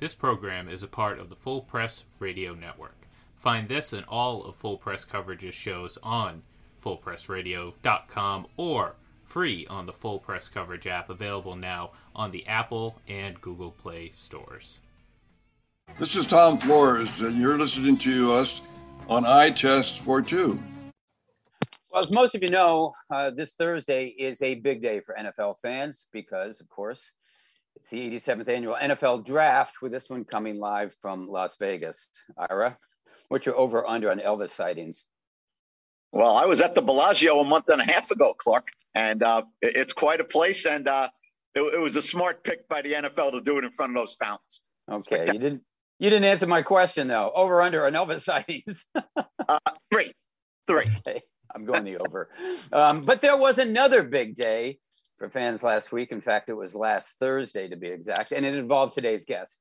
This program is a part of the Full Press Radio Network. Find this and all of Full Press Coverage's shows on fullpressradio.com or free on the Full Press Coverage app available now on the Apple and Google Play stores. This is Tom Flores, and you're listening to us on Eye Test for Two. Well, as most of you know, uh, this Thursday is a big day for NFL fans because, of course, it's the 87th annual NFL draft, with this one coming live from Las Vegas. Ira, what's your over under on Elvis sightings? Well, I was at the Bellagio a month and a half ago, Clark, and uh, it's quite a place. And uh, it, it, was a smart pick by the NFL to do it in front of those fountains. Okay, you didn't you didn't answer my question though. Over under on Elvis sightings? uh, three, three. Okay, I'm going the over. Um, but there was another big day for fans last week. In fact, it was last Thursday to be exact, and it involved today's guest.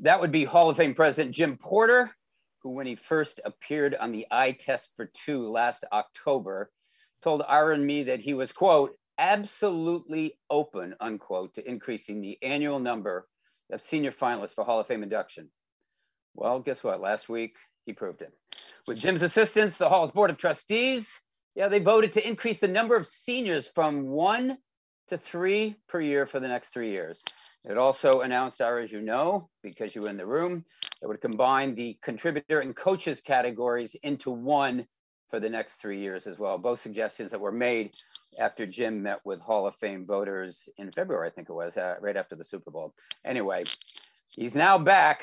That would be Hall of Fame President Jim Porter, who, when he first appeared on the eye test for two last October, told Ira and me that he was, quote, absolutely open, unquote, to increasing the annual number of senior finalists for Hall of Fame induction. Well, guess what? Last week, he proved it. With Jim's assistance, the Hall's Board of Trustees, yeah, they voted to increase the number of seniors from one to three per year for the next three years. It also announced, as you know, because you were in the room, that would combine the contributor and coaches categories into one for the next three years as well. Both suggestions that were made after Jim met with Hall of Fame voters in February, I think it was, uh, right after the Super Bowl. Anyway, he's now back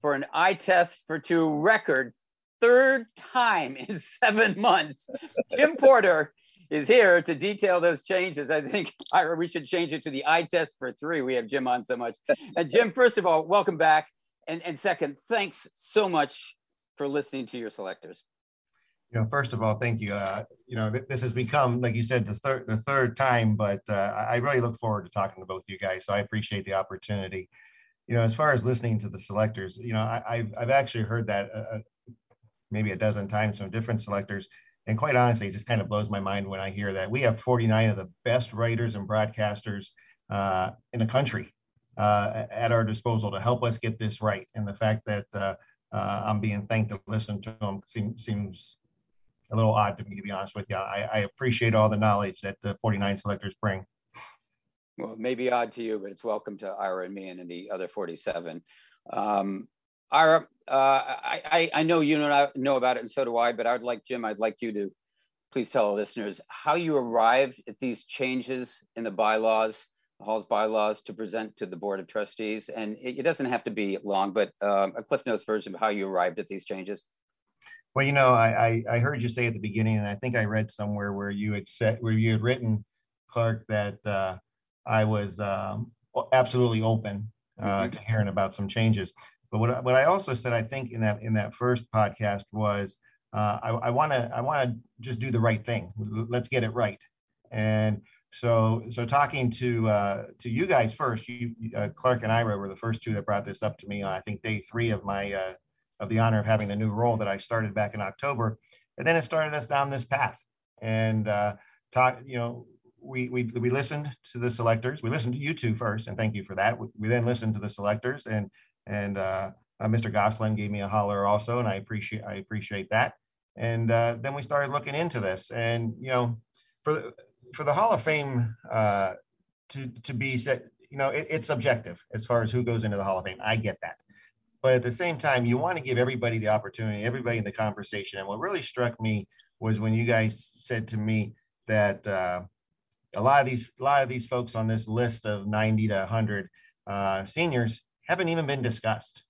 for an eye test for two record third time in seven months. Jim Porter is here to detail those changes. I think we should change it to the eye test for three. We have Jim on so much. And Jim, first of all, welcome back. And, and second, thanks so much for listening to your selectors. You know, first of all, thank you. Uh, you know, th- this has become, like you said, the third the third time, but uh, I really look forward to talking to both you guys. So I appreciate the opportunity. You know, as far as listening to the selectors, you know, I, have I've actually heard that uh, uh, maybe a dozen times from different selectors and quite honestly, it just kind of blows my mind when I hear that we have 49 of the best writers and broadcasters uh, in the country uh, at our disposal to help us get this right. And the fact that uh, uh I'm being thanked to listen to them seems, seems a little odd to me, to be honest with you. I, I appreciate all the knowledge that the 49 selectors bring. Well, it may be odd to you, but it's welcome to Ira and me and the other 47. Um, Ira, uh, I, I know you know, know about it, and so do I. But I'd like Jim. I'd like you to please tell our listeners how you arrived at these changes in the bylaws, the Hall's bylaws, to present to the Board of Trustees. And it, it doesn't have to be long, but um, a Cliff Notes version of how you arrived at these changes. Well, you know, I, I, I heard you say at the beginning, and I think I read somewhere where you had said where you had written, Clark, that uh, I was um, absolutely open uh, mm-hmm. to hearing about some changes. But what, what I also said, I think in that in that first podcast was uh, I want to I want to just do the right thing. Let's get it right. And so so talking to uh, to you guys first, you uh, Clark and Ira were the first two that brought this up to me on I think day three of my uh, of the honor of having the new role that I started back in October, and then it started us down this path. And uh, talk, you know, we, we we listened to the selectors. We listened to you two first, and thank you for that. We, we then listened to the selectors, and and uh, uh, Mr. Gosselin gave me a holler also, and I appreciate I appreciate that. And uh, then we started looking into this, and you know, for for the Hall of Fame to to be set, you know, it, it's subjective as far as who goes into the Hall of Fame. I get that, but at the same time, you want to give everybody the opportunity, everybody in the conversation. And what really struck me was when you guys said to me that uh, a lot of these a lot of these folks on this list of 90 to 100 uh, seniors haven't even been discussed.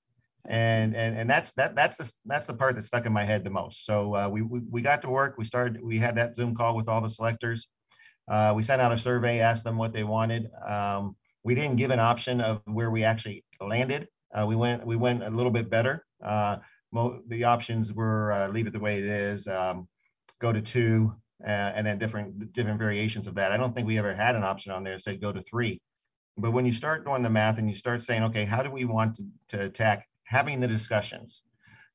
And and and that's that that's the that's the part that stuck in my head the most. So uh, we, we, we got to work. We started we had that zoom call with all the selectors. Uh, we sent out a survey asked them what they wanted. Um, we didn't give an option of where we actually landed. Uh, we went we went a little bit better. Uh, the options were uh, leave it the way it is um, go to two uh, and then different different variations of that. I don't think we ever had an option on there that said go to three but when you start doing the math and you start saying, okay, how do we want to, to attack having the discussions?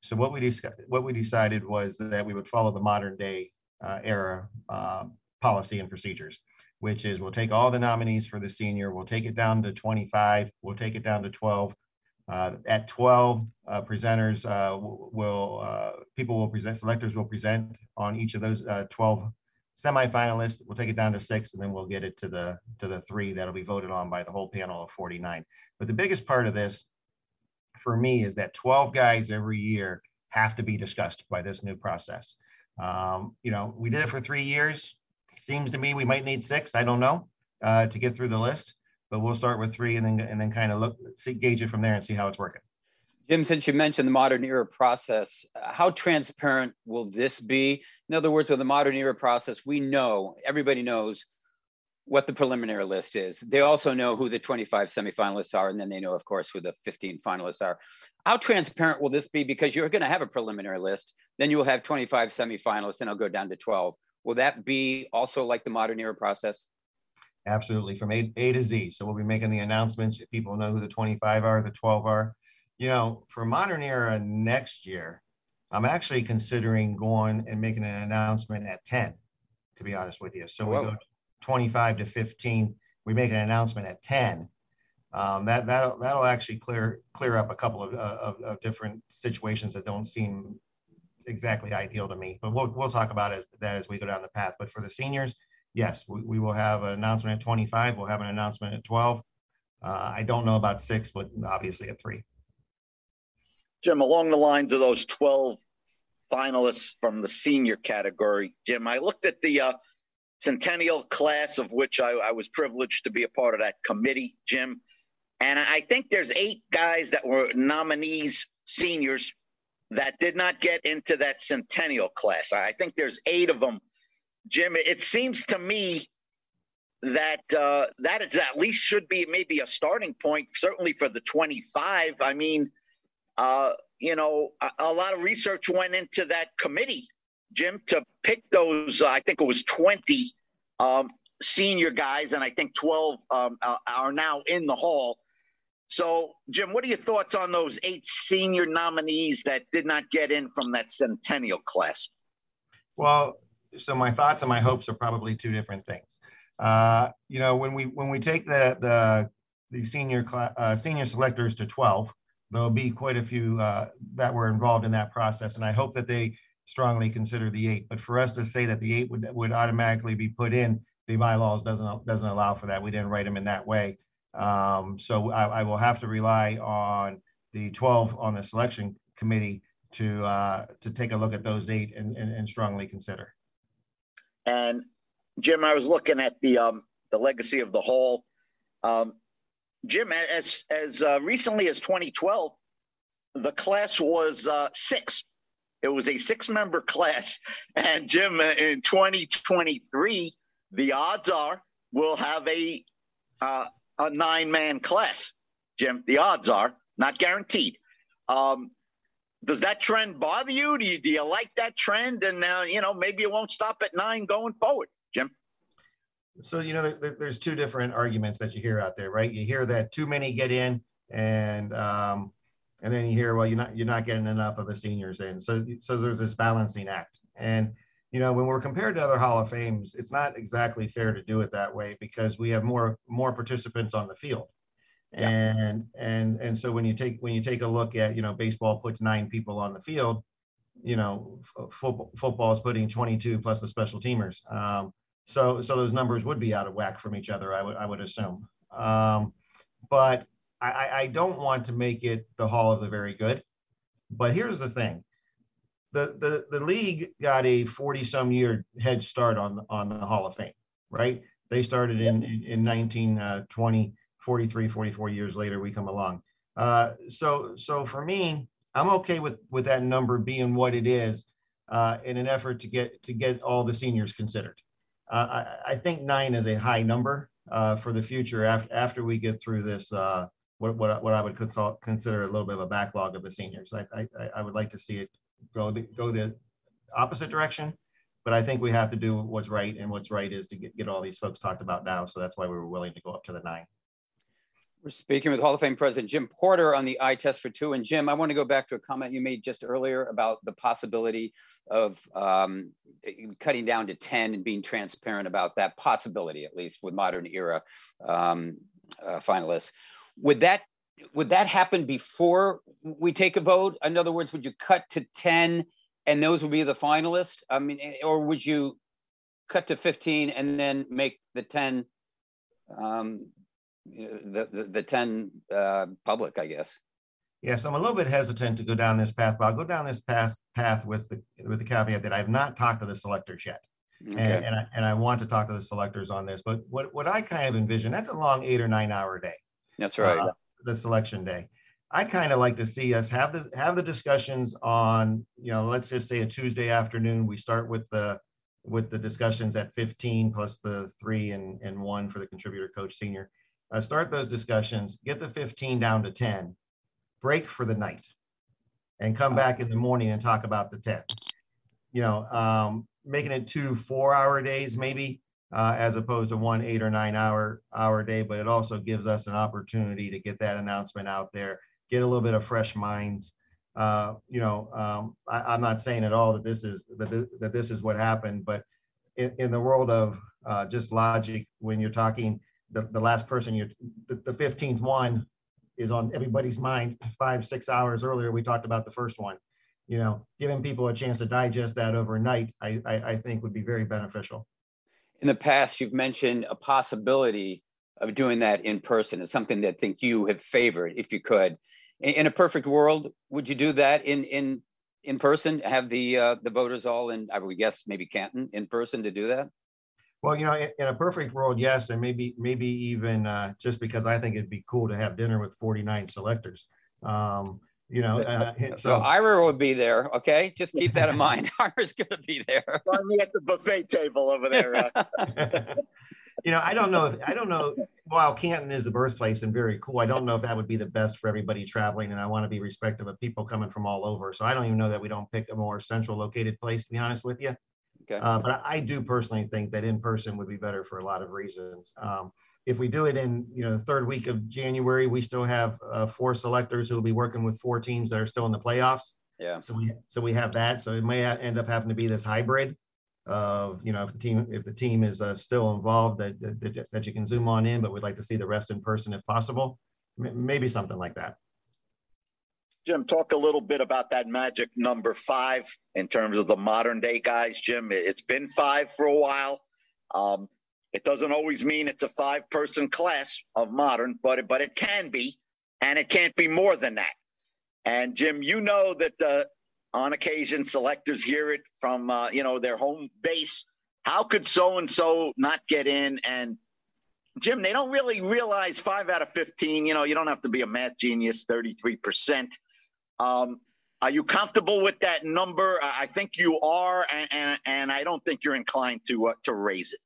So what we what we decided was that we would follow the modern day uh, era uh, policy and procedures, which is we'll take all the nominees for the senior, we'll take it down to 25, we'll take it down to 12, Uh, at 12 uh, presenters uh, will uh, people will present selectors will present on each of those uh, 12 semifinalists. We'll take it down to six, and then we'll get it to the to the three that'll be voted on by the whole panel of 49. But the biggest part of this for me is that 12 guys every year have to be discussed by this new process. Um, you know, we did it for three years. Seems to me we might need six. I don't know uh, to get through the list but we'll start with three and then and then kind of look see gauge it from there and see how it's working. Jim, since you mentioned the modern era process, how transparent will this be? In other words, with the modern era process, we know everybody knows what the preliminary list is. They also know who the 25 semifinalists are, and then they know, of course, who the 15 finalists are. How transparent will this be? Because you're going to have a preliminary list, then you will have 25 semifinalists, and it'll go down to 12. Will that be also like the modern era process? Absolutely, from A, A to Z. So we'll be making the announcements. People know who the 25 are, the 12 are. You know, for Modern Era next year, I'm actually considering going and making an announcement at 10, to be honest with you. So Whoa. we go 25 to 15. We make an announcement at 10. Um, that that'll that'll actually clear clear up a couple of, of, of different situations that don't seem exactly ideal to me. But we'll we'll talk about it, that as we go down the path. But for the seniors, yes, we, we will have an announcement at 25. We'll have an announcement at 12. Uh, I don't know about six, but obviously at three. Jim, along the lines of those 12 finalists from the senior category, Jim, I looked at the uh, centennial class of which I, I, was privileged to be a part of that committee, Jim. And I think there's eight guys that were nominees, seniors, that did not get into that centennial class. I think there's eight of them Jim, it seems to me that uh, that is at least should be maybe a starting point, certainly for the 25. I mean, uh, you know, a, a, lot of research went into that committee, Jim, to pick those. Uh, I think it was 20 um, senior guys, and I think 12 um, are now in the hall. So, Jim, what are your thoughts on those eight senior nominees that did not get in from that centennial class? Well, so my thoughts and my hopes are probably two different things. Uh, you know, when we when we take the the the senior class, uh, senior selectors to 12, there'll be quite a few uh, that were involved in that process, and I hope that they strongly consider the eight. But for us to say that the eight would would automatically be put in, the bylaws doesn't doesn't allow for that. We didn't write them in that way. Um, so I, I, will have to rely on the 12 on the selection committee to uh, to take a look at those eight and, and, and strongly consider. And Jim, I was looking at the um, the legacy of the Hall. Um, Jim, as as uh, recently as 2012, the class was uh, six. It was a six member class, and Jim, uh, in 2023, the odds are we'll have a uh, a nine man class. Jim, the odds are not guaranteed. Um, does that trend bother you? Do you, do you like that trend? And uh, you know, maybe it won't stop at nine going forward, Jim. So you know, there, there's two different arguments that you hear out there, right? You hear that too many get in, and um, and then you hear, well, you're not you're not getting enough of the seniors in. So so there's this balancing act, and you know, when we're compared to other Hall of Fames, it's not exactly fair to do it that way because we have more more participants on the field and and and so when you take when you take a look at you know baseball puts nine people on the field you know football football is putting 22 plus the special teamers um, so so those numbers would be out of whack from each other i would i would assume um, but I, I don't want to make it the hall of the very good but here's the thing the the, the league got a 40 some year head start on on the hall of fame right they started in in, in 1920 43, 44 years later, we come along. Uh, so, so for me, I'm okay with with that number being what it is uh, in an effort to get to get all the seniors considered. Uh, I, I, think nine is a high number uh, for the future after after we get through this. Uh, what, what, what I would consult, consider a little bit of a backlog of the seniors. I, I, I would like to see it go the, go the opposite direction, but I think we have to do what's right, and what's right is to get, get all these folks talked about now. So that's why we were willing to go up to the nine. We're speaking with Hall of Fame President Jim Porter on the eye test for two. And Jim, I want to go back to a comment you made just earlier about the possibility of um, cutting down to 10 and being transparent about that possibility, at least with modern era um, uh, finalists. Would that would that happen before we take a vote? In other words, would you cut to 10 and those would be the finalists? I mean, eh, or would you cut to 15 and then make the 10 um, the, the, the 10 uh, public, I guess? Yes, I'm a little bit hesitant to go down this path, but I'll go down this path path with the with the caveat that I've not talked to the selectors yet. Okay. And, and, I, and I want to talk to the selectors on this. But what, what I kind of envision, that's a long eight or nine hour day. That's right. Uh, the selection day. I kind of like to see us have the have the discussions on, you know, let's just say a Tuesday afternoon. We start with the with the discussions at 15 plus the three and, and one for the contributor coach senior. Uh, start those discussions, get the 15 down to 10, break for the night, and come back in the morning and talk about the 10. You know, um, making it two four hour days maybe uh, as opposed to one eight or nine hour hour day but it also gives us an opportunity to get that announcement out there get a little bit of fresh minds uh, you know um, I, am not saying at all that this is that, this, that this is what happened but in, in the world of uh, just logic when you're talking the, the last person you're the, the 15th one is on everybody's mind five six hours earlier we talked about the first one you know, giving people a chance to digest that overnight, I, I, I think would be very beneficial. In the past, you've mentioned a possibility of doing that in person. It's something that I think you have favored, if you could. In, in a perfect world, would you do that in in in person? Have the uh, the voters all in? I would guess maybe Canton in person to do that. Well, you know, in, in a perfect world, yes, and maybe maybe even uh, just because I think it'd be cool to have dinner with 49 selectors. Um, you know. Uh, so, so Ira would be there. Okay, just keep that in mind. Ira's going to be there. Find me at the buffet table over there. Uh. you know, I don't know. If, I don't know. While Canton is the birthplace and very cool, I don't know if that would be the best for everybody traveling. And I want to be respectful of people coming from all over. So I don't even know that we don't pick a more central located place. To be honest with you. Okay. Uh, but I do personally think that in person would be better for a lot of reasons. Um, if we do it in you know the third week of January, we still have uh, four selectors who will be working with four teams that are still in the playoffs. Yeah. So we so we have that. So it may end up having to be this hybrid of you know if the team if the team is uh, still involved that, that that you can zoom on in, but we'd like to see the rest in person if possible. M- maybe something like that. Jim, talk a little bit about that magic number five in terms of the modern day guys. Jim, it's been five for a while. Um, it doesn't always mean it's a five person class of modern, but it, but it can be, and it can't be more than that. And Jim, you know that uh, on occasion selectors hear it from uh, you know their home base. How could so and so not get in? And Jim, they don't really realize five out of fifteen. You know, you don't have to be a math genius. Thirty three percent. Um, are you comfortable with that number? I think you are, and, and, and I don't think you're inclined to uh, to raise it.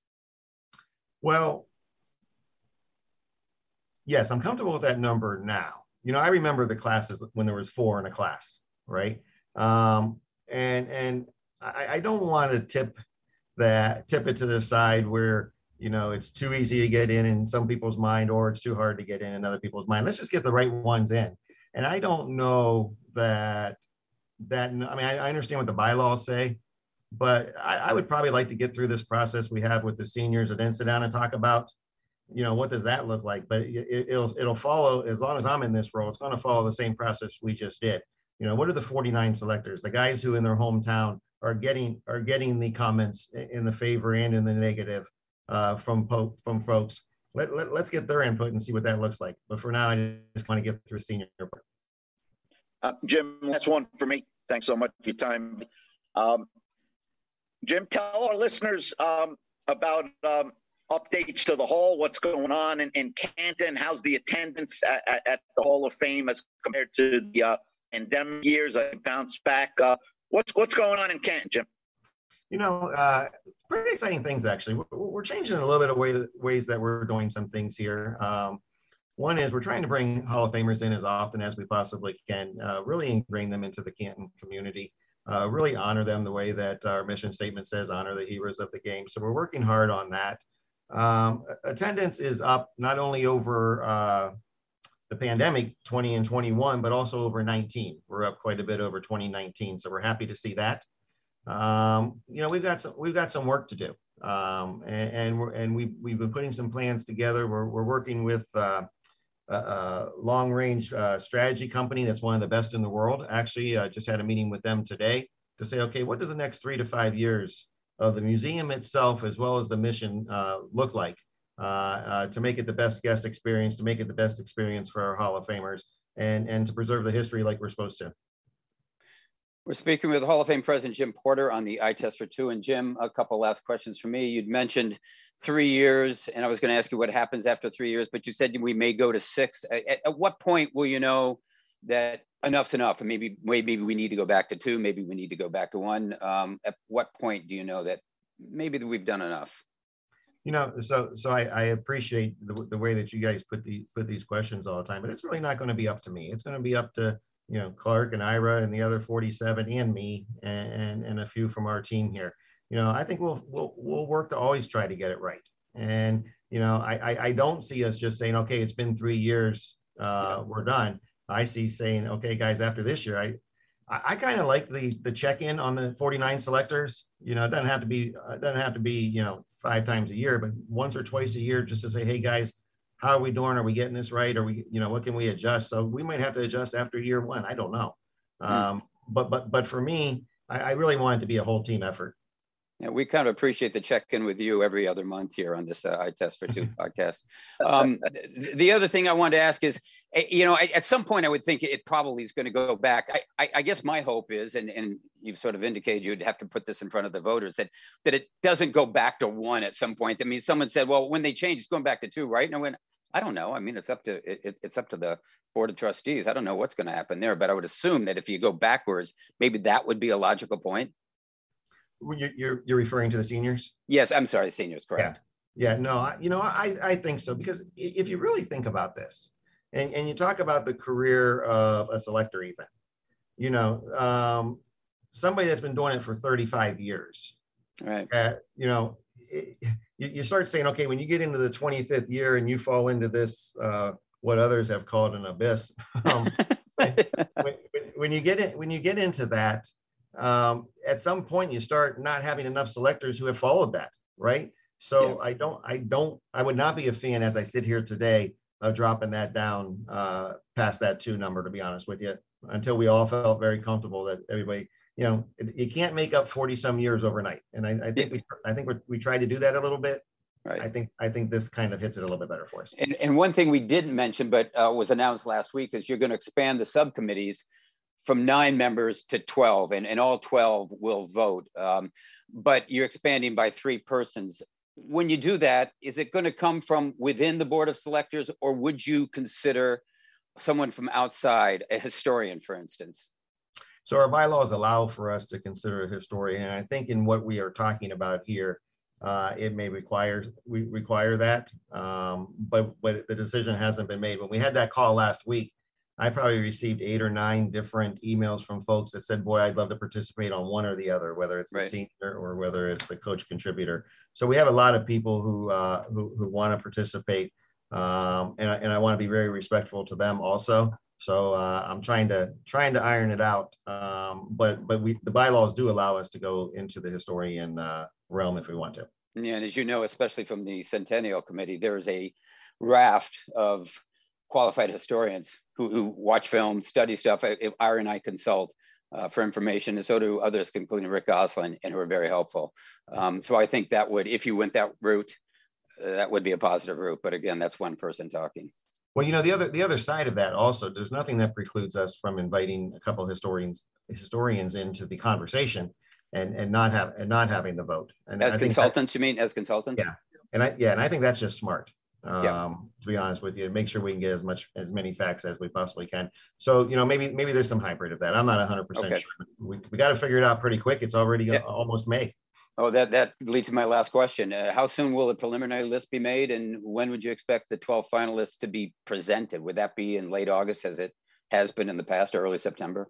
Well, yes, I'm comfortable with that number now. You know, I remember the classes when there was four in a class, right? Um, and and I, I don't want to tip that tip it to the side where you know it's too easy to get in in some people's mind or it's too hard to get in in other people's mind. Let's just get the right ones in. And I don't know that that I mean I, I understand what the bylaws say, but I, I, would probably like to get through this process we have with the seniors and then sit down and talk about, you know, what does that look like? But it, will it'll follow as long as I'm in this role. It's going to follow the same process we just did. You know, what are the 49 selectors, the guys who in their hometown are getting are getting the comments in the favor and in the negative uh, from from folks. Let, let, let's get their input and see what that looks like. But for now, I just want to get through senior. Uh, Jim, that's one for me. Thanks so much for your time. Um, Jim, tell our listeners um, about um, updates to the hall, what's going on in, in Canton, how's the attendance at, at, the Hall of Fame as compared to the uh, pandemic years? I bounced back. Uh, what's what's going on in Canton, Jim? You know, uh, pretty exciting things actually. We're, we're, changing a little bit of way, ways that we're doing some things here. Um, one is we're trying to bring Hall of Famers in as often as we possibly can, uh, really ingrain them into the Canton community uh, really honor them the way that our mission statement says, honor the heroes of the game. So we're working hard on that. Um, attendance is up not only over uh, the pandemic 20 and 21, but also over 19. We're up quite a bit over 2019. So we're happy to see that. Um, you know, we've got some, we've got some work to do. Um, and, and, we're, and we've, we've been putting some plans together. We're, we're working with uh, a, a long range uh, strategy company that's one of the best in the world. Actually, I just had a meeting with them today to say, okay, what does the next three to five years of the museum itself, as well as the mission, uh, look like uh, uh, to make it the best guest experience, to make it the best experience for our Hall of Famers, and and to preserve the history like we're supposed to. We're speaking with Hall of Fame President Jim Porter on the eye test for two. And Jim, a couple last questions for me. You'd mentioned three years, and I was going to ask you what happens after three years, but you said we may go to six. At, at what point will you know that enough's enough, and maybe maybe we need to go back to two, maybe we need to go back to one? Um, at what point do you know that maybe we've done enough? You know, so so I, I appreciate the, the way that you guys put these put these questions all the time, but it's really not going to be up to me. It's going to be up to you know, Clark and Ira and the other 47 and me and, and, and a few from our team here. You know, I think we'll, we'll, we'll work to always try to get it right. And, you know, I, I, I don't see us just saying, okay, it's been three years, uh, we're done. I see saying, okay, guys, after this year, I, I, kind of like the the check-in on the 49 selectors. You know, it doesn't have to be uh, it doesn't have to be you know five times a year, but once or twice a year, just to say, hey guys, how are we doing? Are we getting this right? Are we, you know, what can we adjust? So we might have to adjust after year one. I don't know. Hmm. Um, but but but for me, I, I really want it to be a whole team effort. Yeah, we kind of appreciate the check-in with you every other month here on this uh, eye test for two podcast. Um, the other thing I wanted to ask is, eh, you know, at some point I would think it probably is going to go back. I, I, I, guess my hope is, and, and you've sort of indicated you'd have to put this in front of the voters that that it doesn't go back to one at some point. I mean, someone said, well, when they change, it's going back to two, right? And I went, I don't know. I mean, it's up to it, it's up to the board of trustees. I don't know what's going to happen there, but I would assume that if you go backwards, maybe that would be a logical point. You're you're referring to the seniors? Yes, I'm sorry, seniors, correct. Yeah, yeah no, you know, I I think so because if you really think about this, and and you talk about the career of a selector, even, you know, um, somebody that's been doing it for 35 years, right? Uh, you know, it, you, you start saying, okay, when you get into the 25th year and you fall into this, uh, what others have called an abyss. Um, when, when, you get when you get into that, um, at some point you start not having enough selectors who have followed that, right? So yeah. I don't, I don't, I would not be a fan as I sit here today of dropping that down uh, past that two number, to be honest with you, until we all felt very comfortable that everybody you know, you can't make up 40 some years overnight. And I, I think we, I think we tried to do that a little bit. Right. I think, I think this kind of hits it a little bit better for us. And, and one thing we didn't mention, but uh, was announced last week is you're going to expand the subcommittees from nine members to 12 and, and all 12 will vote. Um, but you're expanding by three persons. When you do that, is it going to come from within the board of selectors or would you consider someone from outside, a historian, for instance? So our bylaws allow for us to consider a historian, and I think in what we are talking about here, uh, it may require we require that, um, but but the decision hasn't been made. When we had that call last week, I probably received eight or nine different emails from folks that said, "Boy, I'd love to participate on one or the other, whether it's the senior or whether it's the coach contributor." So we have a lot of people who uh, who, who want to participate, um, and I, and I want to be very respectful to them also. So uh, I'm trying to trying to iron it out. Um, but but we the bylaws do allow us to go into the historian uh, realm if we want to. Yeah, and as you know, especially from the Centennial Committee, there is a raft of qualified historians who, who watch film, study stuff. Ira and I consult uh, for information, and so do others, including Rick Gosselin, and who are very helpful. Um, so I think that would, if you went that route, uh, that would be a positive route. But again, that's one person talking. Well, you know, the other the other side of that also, there's nothing that precludes us from inviting a couple historians historians into the conversation and and not have and not having the vote. And as consultants, that, you mean as consultants? Yeah. And I yeah, and I think that's just smart. Um, yeah. to be honest with you, make sure we can get as much as many facts as we possibly can. So, you know, maybe maybe there's some hybrid of that. I'm not 100 okay. percent sure. We, we got to figure it out pretty quick. It's already yeah. almost May. Oh, that, that leads to my last question. Uh, how soon will the preliminary list be made and when would you expect the 12 finalists to be presented? Would that be in late August as it has been in the past, or early September?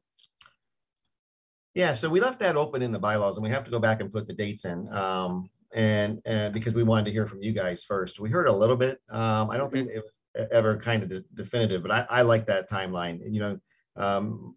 Yeah, so we left that open in the bylaws and we have to go back and put the dates in. Um, and, and because we wanted to hear from you guys first. We heard a little bit. Um, I don't think mm-hmm. it was ever kind of de definitive, but I, I like that timeline. You know, um,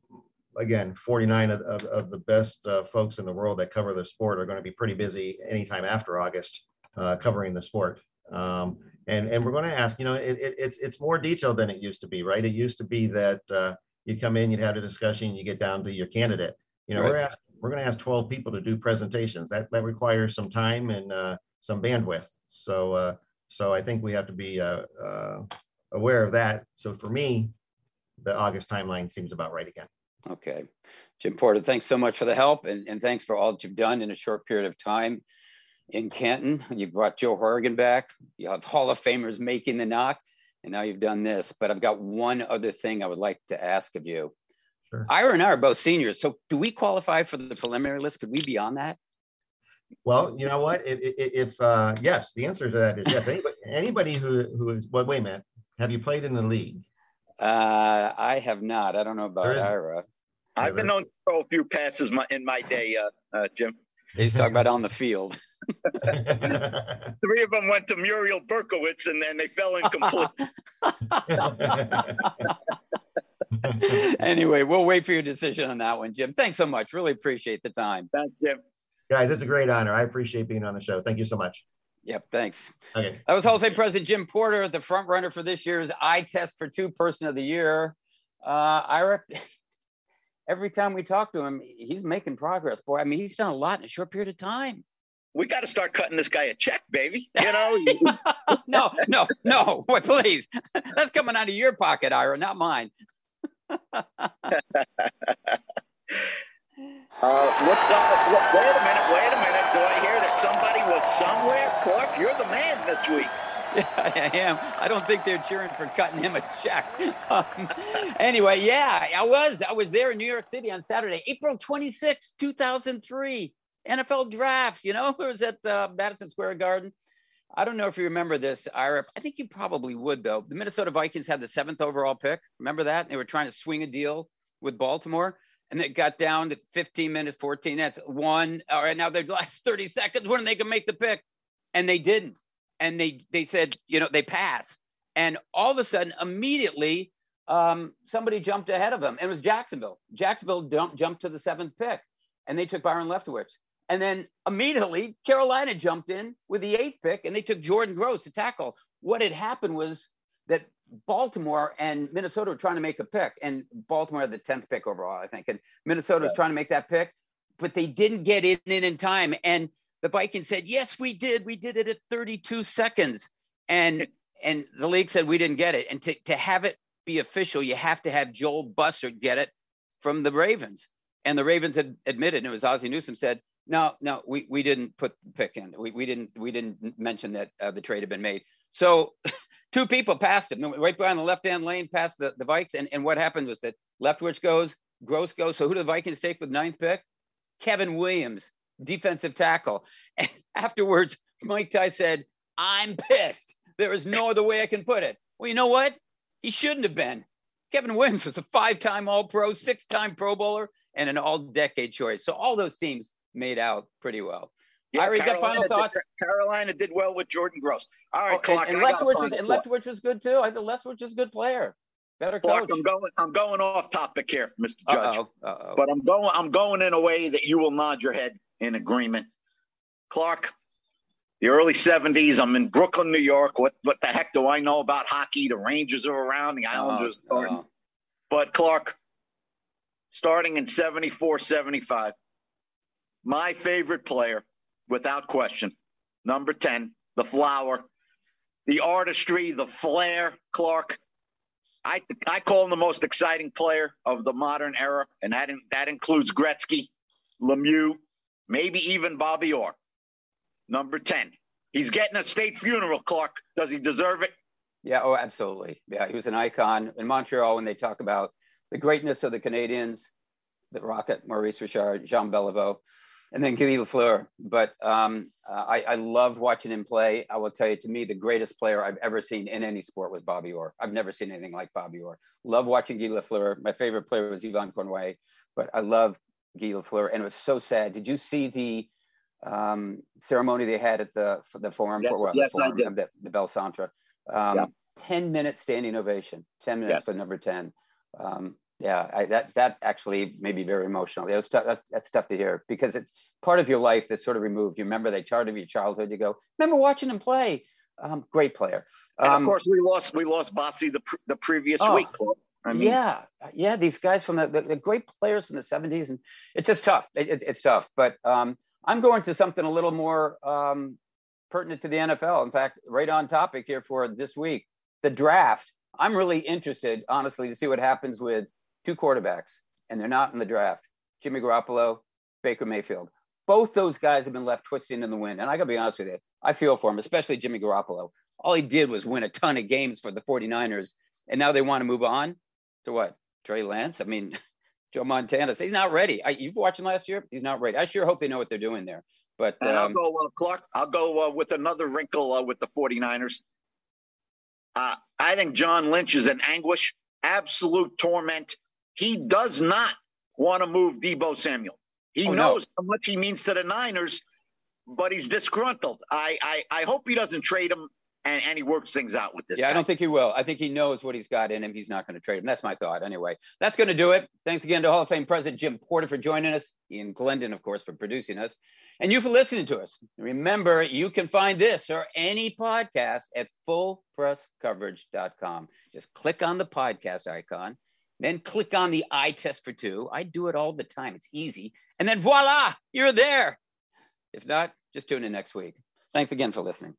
again, 49 of, of, of the best uh, folks in the world that cover the sport are going to be pretty busy anytime after August uh, covering the sport. Um, and and we're going to ask, you know, it, it, it's it's more detailed than it used to be, right? It used to be that uh, you come in, you'd have a discussion, you get down to your candidate. You know, Right. we're ask, we're going to ask 12 people to do presentations. That that requires some time and uh, some bandwidth. So uh, so I think we have to be uh, uh, aware of that. So for me, the August timeline seems about right again. Okay. Jim Porter, thanks so much for the help and, and thanks for all that you've done in a short period of time in Canton. You've brought Joe Horrigan back. You have Hall of Famers making the knock, and now you've done this. But I've got one other thing I would like to ask of you. Sure. Ira and I are both seniors. So do we qualify for the preliminary list? Could we be on that? Well, you know what? If, if, if uh, yes, the answer to that is yes. Anybody, anybody who who is well, wait a minute. Have you played in the league? Uh, I have not. I don't know about Ira. I've been known to throw a few passes my, in my day, uh, uh, Jim. He's talking about on the field. Three of them went to Muriel Berkowitz and then they fell incomplete. anyway, we'll wait for your decision on that one, Jim. Thanks so much. Really appreciate the time. Thanks, Jim. Guys, it's a great honor. I appreciate being on the show. Thank you so much. Yep, thanks. Okay. That was Hall of Fame President Jim Porter, the front runner for this year's eye test for two person of the year. Uh, Ira, every time we talk to him, he's making progress. Boy, I mean, he's done a lot in a short period of time. We got to start cutting this guy a check, baby. You know, no, no, no. Boy, please. That's coming out of your pocket, Ira, not mine. Uh, what, uh, what, wait a minute, wait a minute. Do I hear that somebody was somewhere? Clark, you're the man this week. Yeah, I am. I don't think they're cheering for cutting him a check. Um, anyway, yeah, I was. I was there in New York City on Saturday, April 26, 2003, NFL draft. You know, it was at uh, Madison Square Garden. I don't know if you remember this, Ira. I think you probably would, though. The Minnesota Vikings had the seventh overall pick. Remember that? They were trying to swing a deal with Baltimore. And it got down to 15 minutes, 14 minutes, one. All right, now they're the last 30 seconds when they can make the pick. And they didn't and they they said you know they pass. And all of a sudden immediately um, somebody jumped ahead of them. And it was jacksonville. Jacksonville dumped, jumped to the seventh pick and they took byron leftwich. And then immediately carolina jumped in with the eighth pick and they took jordan gross to tackle. What had happened was that baltimore and minnesota were trying to make a pick and baltimore had the 10th pick overall i think and minnesota was trying to make that pick but they didn't get in in, in time. And the Vikings said, "Yes, we did. We did it at 32 seconds." And and the league said we didn't get it. And to, to have it be official, you have to have Joel Bussert get it from the Ravens. And the Ravens had admitted, and it was Ozzie Newsome said, "No, no, we, we didn't put the pick in. We, we didn't we didn't mention that uh, the trade had been made." So two people passed him right behind the left hand lane, past the the Vikes. And and what happened was that Leftwich goes, Gross goes. So who do the Vikings take with ninth pick? Kevin Williams defensive tackle. And afterwards, Mike Tice said, I'm pissed. There is no other way I can put it. Well, you know what? He shouldn't have been. Kevin Williams was a five time All Pro, six time Pro Bowler, and an all decade choice. So all those teams made out pretty well. You got final did- thoughts? Carolina did well with Jordan Gross. All right, Oh, Clark. and, and Leftwich was and. Leftwich was good too. I think Leftwich was a good player, better Clark, coach. I'm going. I'm going off topic here, Mr. Judge. Uh-oh, uh-oh. But I'm going. I'm going in a way that you will nod your head in agreement. Clark, the early '70s. I'm in Brooklyn, New York. What What the heck do I know about hockey? The Rangers are around. The oh, Islanders. Oh, are oh. But Clark, starting in 74, 75, my favorite player, without question, number 10, the flower, the artistry, the flair, Clark. I, I call him the most exciting player of the modern era, and that, in, that includes Gretzky, Lemieux, maybe even Bobby Orr. Number 10. He's getting a state funeral, Clark. Does he deserve it? Yeah, oh, absolutely. Yeah, he was an icon in Montreal when they talk about the greatness of the Canadiens, the Rocket, Maurice Richard, Jean Beliveau, and then Guy Lafleur. But um, uh, I, I love watching him play. I will tell you, to me, the greatest player I've ever seen in any sport was Bobby Orr. I've never seen anything like Bobby Orr. Love watching Guy Lafleur. My favorite player was Yvan Cournoyer, but I love Guy Lafleur. And it was so sad. Did you see the um, ceremony they had at the the forum Yes, for well, yes, the forum, the, the Bell Centre. Um, Yeah. 10 minute standing ovation, 10 minutes Yes. for number 10. Um, yeah, I, that that actually made me very emotional. It was tough, that, that's tough to hear because it's part of your life that's sort of removed. You remember that part of your childhood. You go, remember watching him play. Um, great player. And Um, of course, we lost we lost Bossy the pr- the previous Oh, week. I mean, yeah, yeah, these guys from the, the, the great players from the 70s, and it's just tough. It, it- it's tough. But um, I'm going to something a little more um, pertinent to the NFL. In fact, right on topic here for this week the draft. I'm really interested, honestly, to see what happens with two quarterbacks, and they're not in the draft Jimmy Garoppolo, Baker Mayfield. Both those guys have been left twisting in the wind. And I got to be honest with you, I feel for him, especially Jimmy Garoppolo. All he did was win a ton of games for the 49ers, and now they want to move on to what? Trey Lance? I mean, Joe Montana. He's not ready. I, you've watched him last year. He's not ready. I sure hope they know what they're doing there. But And I'll um, go, uh, Clark. I'll go uh, with another wrinkle uh, with the 49ers. Uh, I think John Lynch is in anguish, absolute torment. He does not want to move Deebo Samuel. He Oh, no. knows how much he means to the Niners, but he's disgruntled. I, I, I hope he doesn't trade him and, and he works things out with this. yeah, I don't think he will. I think he knows what he's got in him. He's not going to trade him. That's my thought. Anyway, that's going to do it. Thanks again to Hall of Fame President Jim Porter for joining us, Ian Glendon, of course, for producing us, and you for listening to us. Remember, you can find this or any podcast at fullpresscoverage.com. Just click on the podcast icon, then click on the eye test for two. I do it all the time. It's easy. And then voila, you're there. If not, just tune in next week. Thanks again for listening.